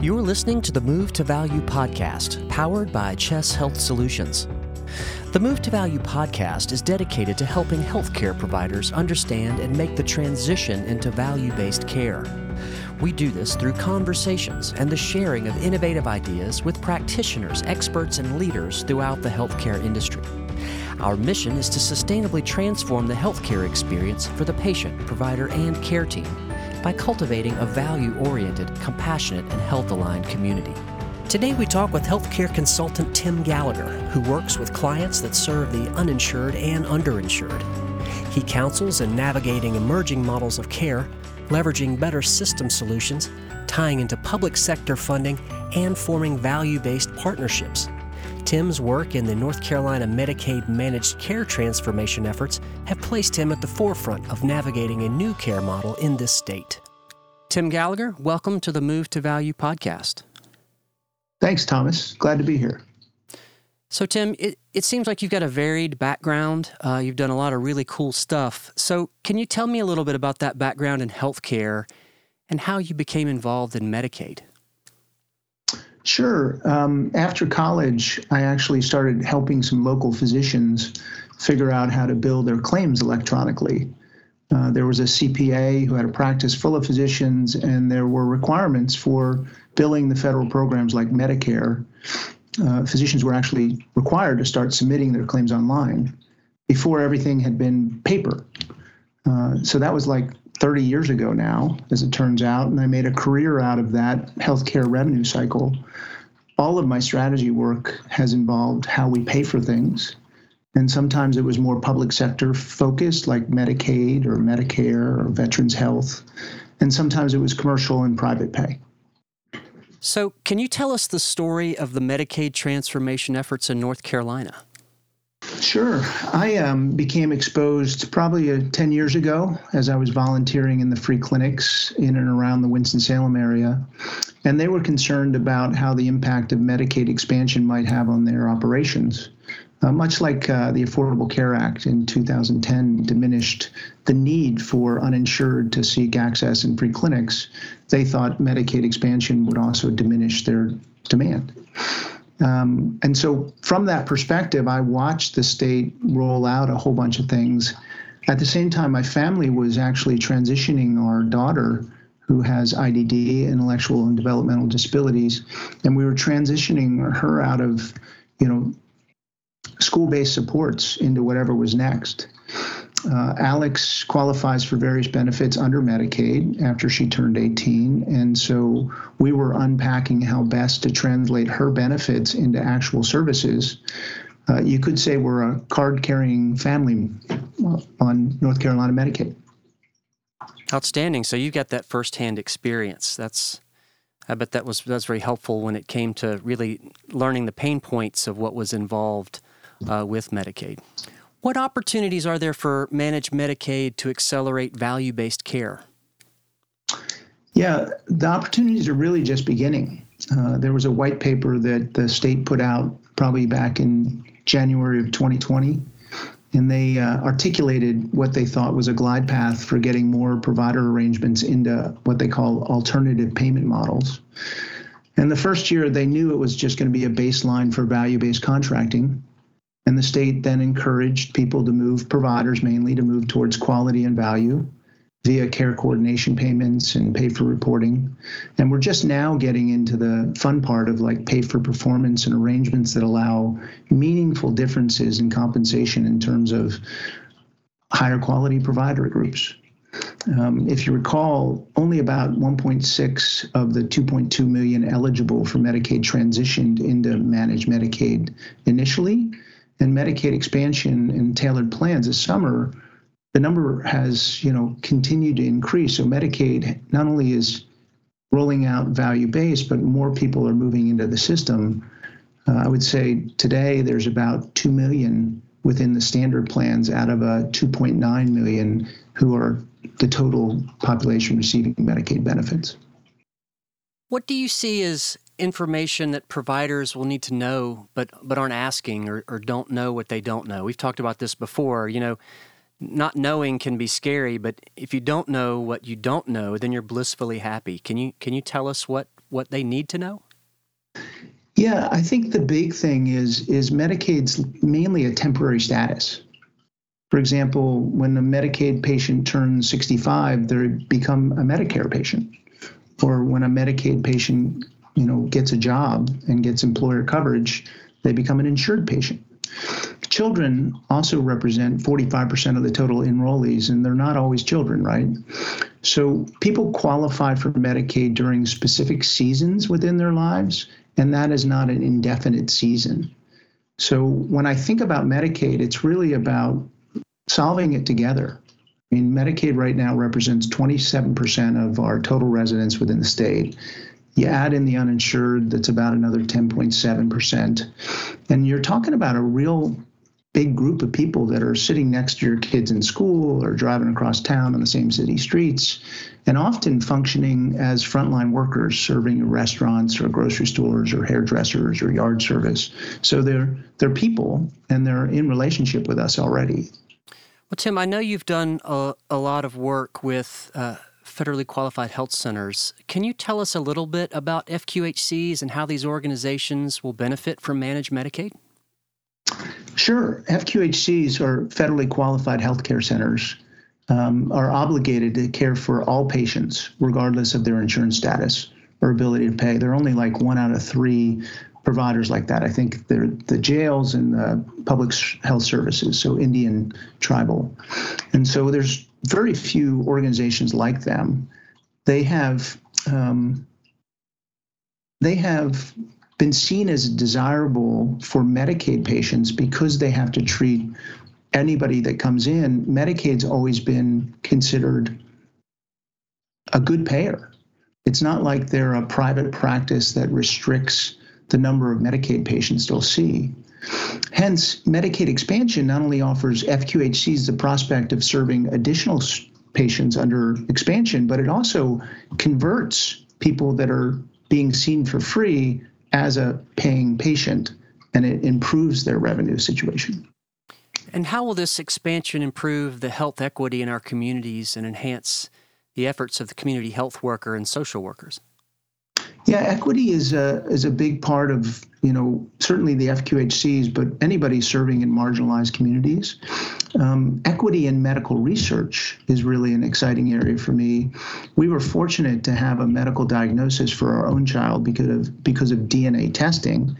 You're listening to the Move to Value podcast, powered by Chess Health Solutions. The Move to Value podcast is dedicated to helping healthcare providers understand and make the transition into value based care. We do this through conversations and the sharing of innovative ideas with practitioners, experts, and leaders throughout the healthcare industry. Our mission is to sustainably transform the healthcare experience for the patient, provider, and care team by cultivating a value oriented, compassionate, and health aligned community. Today, we talk with healthcare consultant Tim Gallagher, who works with clients that serve the uninsured and underinsured. He counsels in navigating emerging models of care, leveraging better system solutions, tying into public sector funding, and forming value based partnerships Tim's work in the North Carolina Medicaid managed care transformation efforts have placed him at the forefront of navigating a new care model in this state. Tim Gallagher, welcome to the Move to Value podcast. Thanks, Thomas. Glad to be here. So, Tim, it, it seems like you've got a varied background. Uh, you've done a lot of really cool stuff. So, can you tell me a little bit about that background in healthcare and how you became involved in Medicaid? Sure. Um, after college, I actually started helping some local physicians figure out how to bill their claims electronically. Uh, there was a CPA who had a practice full of physicians, and there were requirements for billing the federal programs like Medicare. Uh, physicians were actually required to start submitting their claims online before everything had been paper. Uh, so that was like 30 years ago now, as it turns out, and I made a career out of that healthcare revenue cycle. All of my strategy work has involved how we pay for things. And sometimes it was more public sector focused, like Medicaid or Medicare or Veterans Health. And sometimes it was commercial and private pay. So, can you tell us the story of the Medicaid transformation efforts in North Carolina? Sure. I um, became exposed probably uh, 10 years ago as I was volunteering in the free clinics in and around the Winston-Salem area. And they were concerned about how the impact of Medicaid expansion might have on their operations. Uh, much like uh, the Affordable Care Act in 2010 diminished the need for uninsured to seek access in free clinics, they thought Medicaid expansion would also diminish their demand. Um, and so, from that perspective, I watched the state roll out a whole bunch of things. At the same time, my family was actually transitioning our daughter, who has IDD, intellectual and developmental disabilities, and we were transitioning her out of, you know, school-based supports into whatever was next. Uh, Alex qualifies for various benefits under Medicaid after she turned 18. And so we were unpacking how best to translate her benefits into actual services. Uh, you could say we're a card carrying family on North Carolina Medicaid. Outstanding. So you got that firsthand experience. That's I bet that was that's very helpful when it came to really learning the pain points of what was involved uh, with Medicaid. What opportunities are there for managed Medicaid to accelerate value based care? Yeah, the opportunities are really just beginning. Uh, there was a white paper that the state put out probably back in January of 2020, and they uh, articulated what they thought was a glide path for getting more provider arrangements into what they call alternative payment models. And the first year, they knew it was just going to be a baseline for value based contracting. And the state then encouraged people to move, providers mainly, to move towards quality and value via care coordination payments and pay for reporting. And we're just now getting into the fun part of like pay for performance and arrangements that allow meaningful differences in compensation in terms of higher quality provider groups. Um, if you recall, only about 1.6 of the 2.2 million eligible for Medicaid transitioned into managed Medicaid initially and Medicaid expansion and tailored plans this summer, the number has you know continued to increase. So Medicaid not only is rolling out value based, but more people are moving into the system. Uh, I would say today there's about two million within the standard plans out of a 2.9 million who are the total population receiving Medicaid benefits. What do you see as information that providers will need to know but but aren't asking or, or don't know what they don't know. We've talked about this before. You know, not knowing can be scary, but if you don't know what you don't know, then you're blissfully happy. Can you can you tell us what what they need to know? Yeah, I think the big thing is is Medicaid's mainly a temporary status. For example, when a Medicaid patient turns 65, they become a Medicare patient. Or when a Medicaid patient, you know, gets a job and gets employer coverage, they become an insured patient. Children also represent 45% of the total enrollees, and they're not always children, right? So people qualify for Medicaid during specific seasons within their lives, and that is not an indefinite season. So when I think about Medicaid, it's really about solving it together. I mean, Medicaid right now represents 27% of our total residents within the state. You add in the uninsured, that's about another 10.7%. And you're talking about a real big group of people that are sitting next to your kids in school or driving across town on the same city streets and often functioning as frontline workers serving in restaurants or grocery stores or hairdressers or yard service so they're they're people and they're in relationship with us already well tim i know you've done a, a lot of work with uh, federally qualified health centers can you tell us a little bit about fqhcs and how these organizations will benefit from managed medicaid Sure. FQHCs are federally qualified healthcare centers, um, are obligated to care for all patients, regardless of their insurance status or ability to pay. They're only like one out of three providers like that. I think they're the jails and the public health services, so Indian tribal. And so there's very few organizations like them. They have um, they have been seen as desirable for Medicaid patients because they have to treat anybody that comes in. Medicaid's always been considered a good payer. It's not like they're a private practice that restricts the number of Medicaid patients they'll see. Hence, Medicaid expansion not only offers FQHCs the prospect of serving additional patients under expansion, but it also converts people that are being seen for free as a paying patient and it improves their revenue situation. And how will this expansion improve the health equity in our communities and enhance the efforts of the community health worker and social workers? Yeah, equity is a is a big part of you know certainly the FQHCs, but anybody serving in marginalized communities. Um, equity in medical research is really an exciting area for me. We were fortunate to have a medical diagnosis for our own child because of because of DNA testing,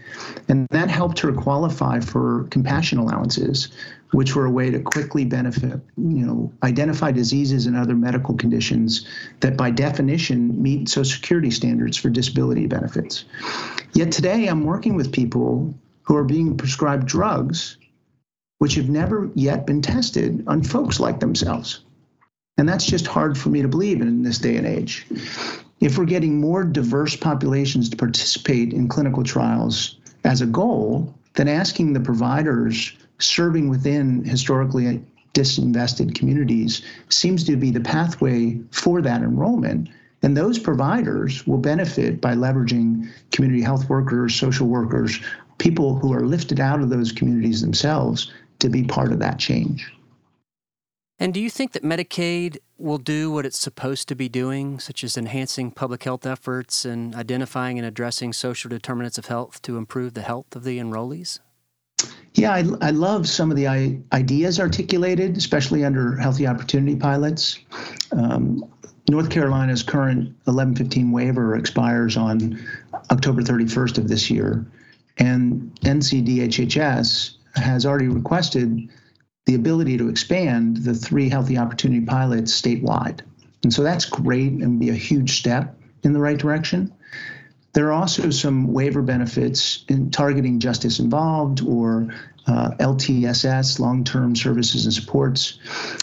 and that helped her qualify for compassion allowances, which were a way to quickly benefit, you know, identify diseases and other medical conditions that by definition meet Social Security standards for disability benefits. Yet today I'm working with people who are being prescribed drugs which have never yet been tested on folks like themselves. And that's just hard for me to believe in this day and age. If we're getting more diverse populations to participate in clinical trials as a goal, then asking the providers serving within historically disinvested communities seems to be the pathway for that enrollment. And those providers will benefit by leveraging community health workers, social workers, people who are lifted out of those communities themselves to be part of that change. And do you think that Medicaid will do what it's supposed to be doing, such as enhancing public health efforts and identifying and addressing social determinants of health to improve the health of the enrollees? Yeah, I, I love some of the ideas articulated, especially under Healthy Opportunity Pilots. Um, North Carolina's current 1115 waiver expires on October 31st of this year, and NCDHHS has already requested the ability to expand the three Healthy Opportunity Pilots statewide. And so that's great and be a huge step in the right direction. There are also some waiver benefits in targeting justice involved or uh, LTSS, long term services and supports.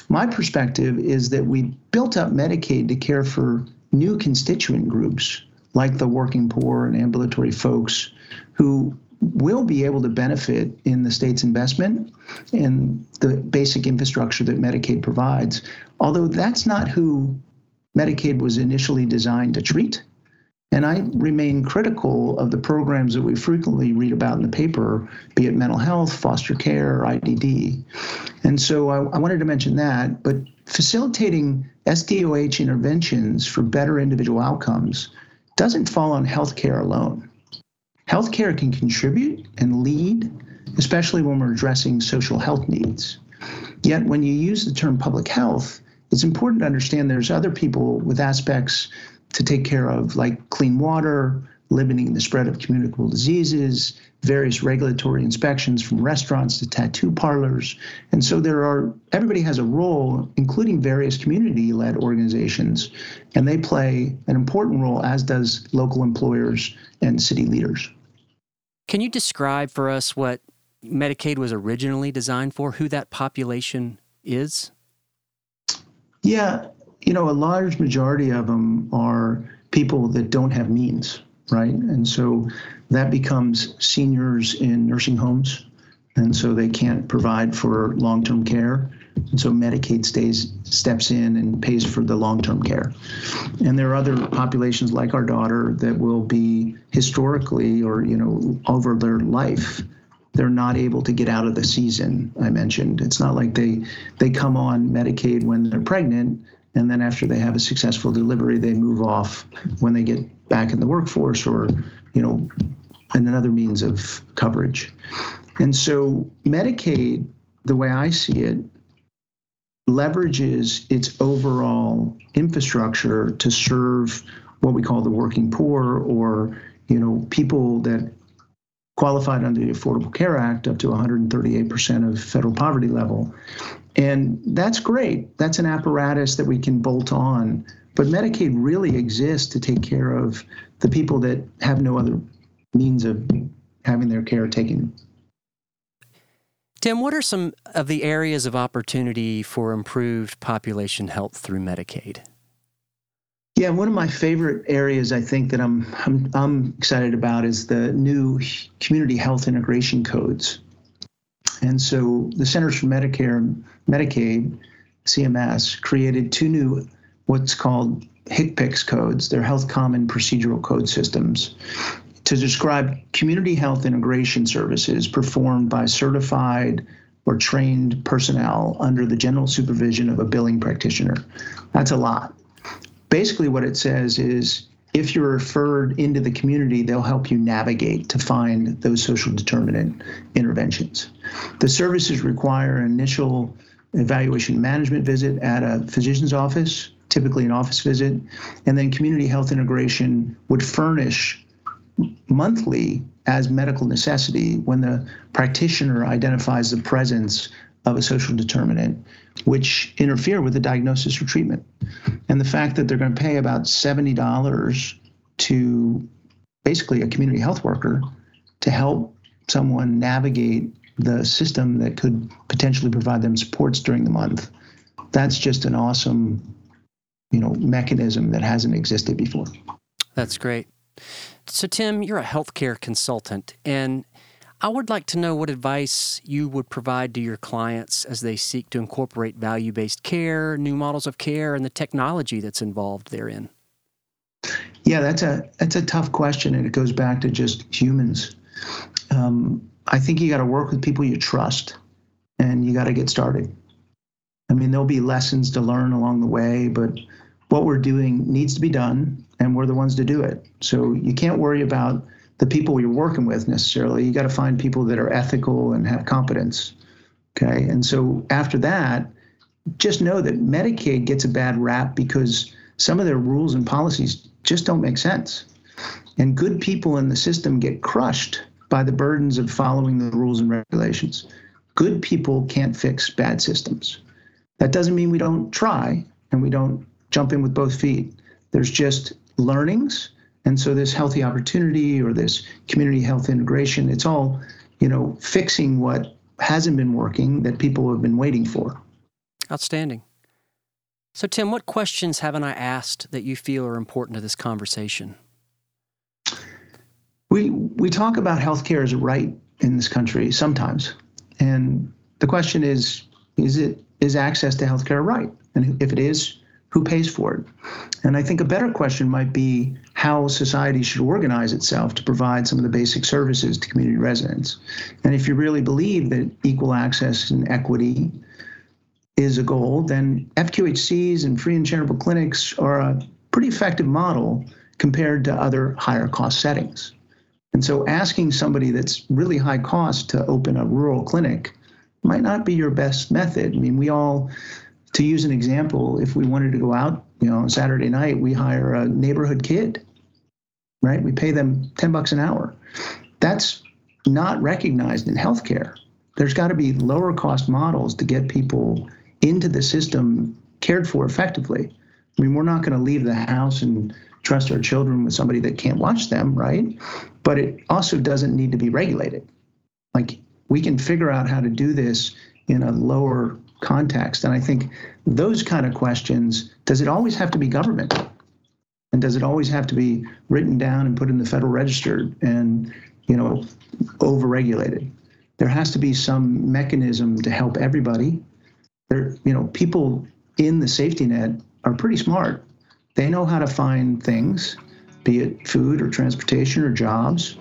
My perspective is that we built up Medicaid to care for new constituent groups like the working poor and ambulatory folks who will be able to benefit in the state's investment in the basic infrastructure that Medicaid provides. Although that's not who Medicaid was initially designed to treat. And I remain critical of the programs that we frequently read about in the paper, be it mental health, foster care, IDD. And so I, I wanted to mention that, but facilitating SDOH interventions for better individual outcomes doesn't fall on healthcare alone. Healthcare can contribute and lead, especially when we're addressing social health needs. Yet, when you use the term public health, it's important to understand there's other people with aspects to take care of, like clean water, limiting the spread of communicable diseases, various regulatory inspections from restaurants to tattoo parlors. And so there are, everybody has a role, including various community led organizations, and they play an important role, as does local employers and city leaders. Can you describe for us what Medicaid was originally designed for, who that population is? Yeah, you know, a large majority of them are people that don't have means, right? And so that becomes seniors in nursing homes. And so they can't provide for long term care. And so Medicaid stays steps in and pays for the long-term care. And there are other populations like our daughter that will be historically or you know over their life they're not able to get out of the season I mentioned. It's not like they they come on Medicaid when they're pregnant and then after they have a successful delivery they move off when they get back in the workforce or you know and another means of coverage. And so Medicaid the way I see it leverages its overall infrastructure to serve what we call the working poor or you know people that qualified under the Affordable Care Act up to 138% of federal poverty level. And that's great. That's an apparatus that we can bolt on. But Medicaid really exists to take care of the people that have no other means of having their care taken. Tim, what are some of the areas of opportunity for improved population health through Medicaid? Yeah, one of my favorite areas I think that I'm, I'm I'm excited about is the new community health integration codes. And so the Centers for Medicare and Medicaid, CMS, created two new what's called HCPCS codes. They're Health Common Procedural Code Systems to describe community health integration services performed by certified or trained personnel under the general supervision of a billing practitioner. That's a lot basically what it says is if you're referred into the community, they'll help you navigate to find those social determinant interventions. The services require an initial evaluation management visit at a physician's office, typically an office visit, and then community health integration would furnish monthly as medical necessity when the practitioner identifies the presence of a social determinant which interfere with the diagnosis or treatment. And the fact that they're going to pay about $70 to basically a community health worker to help someone navigate the system that could potentially provide them supports during the month. That's just an awesome, you know, mechanism that hasn't existed before. That's great. So Tim, you're a healthcare consultant and I would like to know what advice you would provide to your clients as they seek to incorporate value based care, new models of care, and the technology that's involved therein. Yeah, that's a that's a tough question, and it goes back to just humans. Um, I think you got to work with people you trust, and you got to get started. I mean, there'll be lessons to learn along the way, but what we're doing needs to be done, and we're the ones to do it. So you can't worry about the people you're working with necessarily. You got to find people that are ethical and have competence. Okay. And so after that, just know that Medicaid gets a bad rap because some of their rules and policies just don't make sense. And good people in the system get crushed by the burdens of following the rules and regulations. Good people can't fix bad systems. That doesn't mean we don't try and we don't jump in with both feet. There's just learnings and so this healthy opportunity or this community health integration, it's all, you know, fixing what hasn't been working that people have been waiting for. Outstanding. So, Tim, what questions haven't I asked that you feel are important to this conversation? We we talk about healthcare as a right in this country sometimes, and the question is: is it is access to healthcare a right? And if it is, who pays for it? And I think a better question might be how society should organize itself to provide some of the basic services to community residents. And if you really believe that equal access and equity is a goal, then FQHCs and free and charitable clinics are a pretty effective model compared to other higher cost settings. And so asking somebody that's really high cost to open a rural clinic might not be your best method. I mean, we all, to use an example, if we wanted to go out, you know, on Saturday night, we hire a neighborhood kid, right? We pay them 10 bucks an hour. That's not recognized in healthcare. There's got to be lower cost models to get people into the system cared for effectively. I mean, we're not going to leave the house and trust our children with somebody that can't watch them, right? But it also doesn't need to be regulated. Like we can figure out how to do this in a lower context. And I think those kind of questions does it always have to be government? And does it always have to be written down and put in the Federal Register and, you know, overregulated? There has to be some mechanism to help everybody. There, you know, people in the safety net are pretty smart. They know how to find things, be it food or transportation or jobs,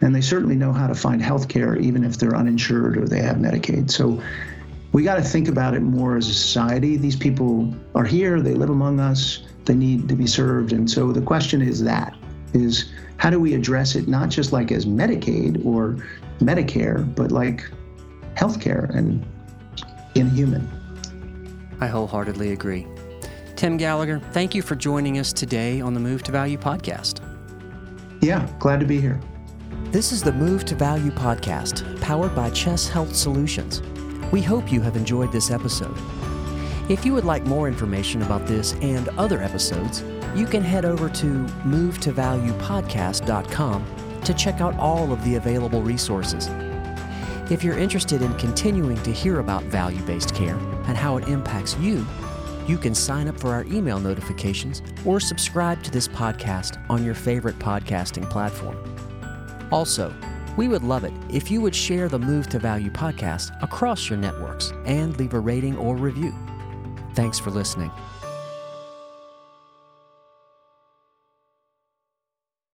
and they certainly know how to find health care even if they're uninsured or they have Medicaid. So we got to think about it more as a society. These people are here, they live among us, they need to be served. And so the question is that is how do we address it not just like as Medicaid or Medicare, but like healthcare and inhuman. I wholeheartedly agree. Tim Gallagher, thank you for joining us today on the Move to Value podcast. Yeah, glad to be here. This is the Move to Value podcast, powered by Chess Health Solutions. We hope you have enjoyed this episode. If you would like more information about this and other episodes, you can head over to movetovaluepodcast.com to check out all of the available resources. If you're interested in continuing to hear about value based care and how it impacts you, you can sign up for our email notifications or subscribe to this podcast on your favorite podcasting platform. Also, we would love it if you would share the Move to Value podcast across your networks and leave a rating or review. Thanks for listening.